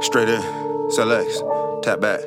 Straight in. Select. Tap back.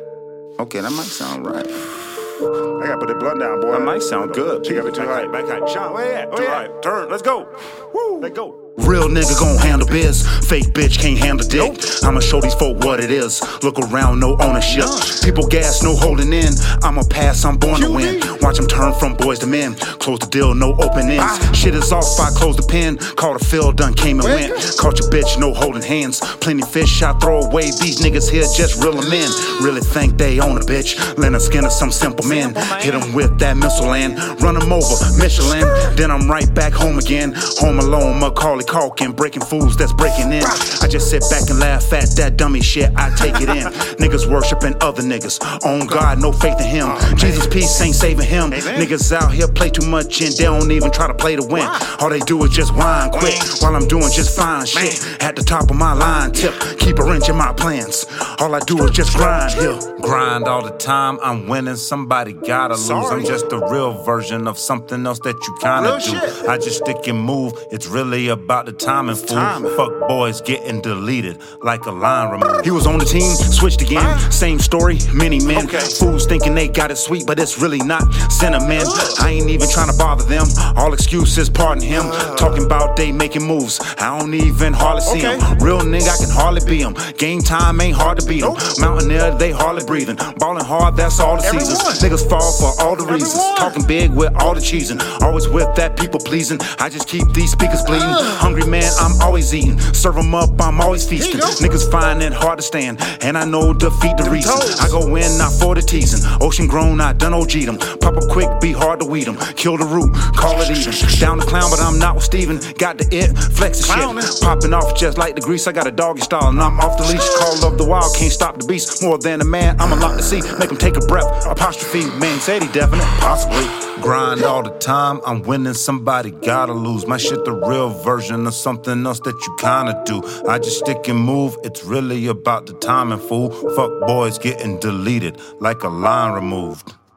Okay, that might sound right. I gotta put the blunt down, boy. That might sound good. She got me too high. Back high. Sean, where you at? Where you at? Turn. Let's go. Woo. Let's go. Real nigga gon' handle biz. Fake bitch can't handle dick. I'ma show these folk what it is. Look around, no ownership. People gas, no holding in. I'ma pass, I'm born to win. Watch them turn from boys to men. Close the deal, no open ends. Shit is off, I close the pen. Call the field, done came and went. Caught your bitch, no holding hands. Plenty fish, I throw away. These niggas here just reel 'em in. Really think they own a bitch. Lend a skin of some simple men. Hit 'em with that missile land. Run 'em over, Michelin. Then I'm right back home again. Home alone, Macaulay Culkin. Breaking fools that's breaking in. I just sit back and laugh at that dummy shit. I take it in. niggas worshiping other niggas. On God, no faith in him. Jesus' peace ain't saving him. Niggas out here play too much and they don't even try to play to win. All they do is just whine quick while I'm doing just fine shit. At the top of my line, tip. Keep a wrench in my plans. All I do is just grind here. Grind all the time, I'm winning. Somebody gotta lose. Sorry. I'm just the real version of something else that you kinda Real do. shit. I just stick and move. It's really about the timing, fool. timing. Fuck boys getting deleted like a line removed. He was on the team, switched again. Same story, many men. Okay. Fools thinking they got it sweet, but it's really not cinnamon. I ain't even trying to bother them. All excuses, pardon him. Talking about they making moves. I don't even hardly see Okay. them. Real nigga, I can hardly be them. Game time ain't hard to beat them. Mountaineer, they hardly breathing. Ballin' hard, that's all the seasons. Niggas fall for all the reasons. Talking big with all the cheesing. Always with that people pleasing. I just keep these speakers bleeding. Hungry man, I'm always eating. Serve 'em up, I'm always feasting. Niggas find it hard to stand, and I know defeat the reason. I go in, not for the teasing. Ocean grown, I done OG'd 'em. Pop up quick, be hard to weed 'em. Kill the root, call it even. Down the clown, but I'm not with Steven. Got the it, flex the shit. Popping off just like the grease. I got a doggy style, and I'm off the leash. Call of the wild, can't stop the beast. More than a man, I'm a lot to see. Make 'em take a breath. Apostrophe, man, said he definite, possibly. Grind all the time, I'm winning. Somebody gotta lose. My shit, the real version of something else that you kinda do. I just stick and move. It's really about the timing, fool. Fuck boys getting deleted like a line removed.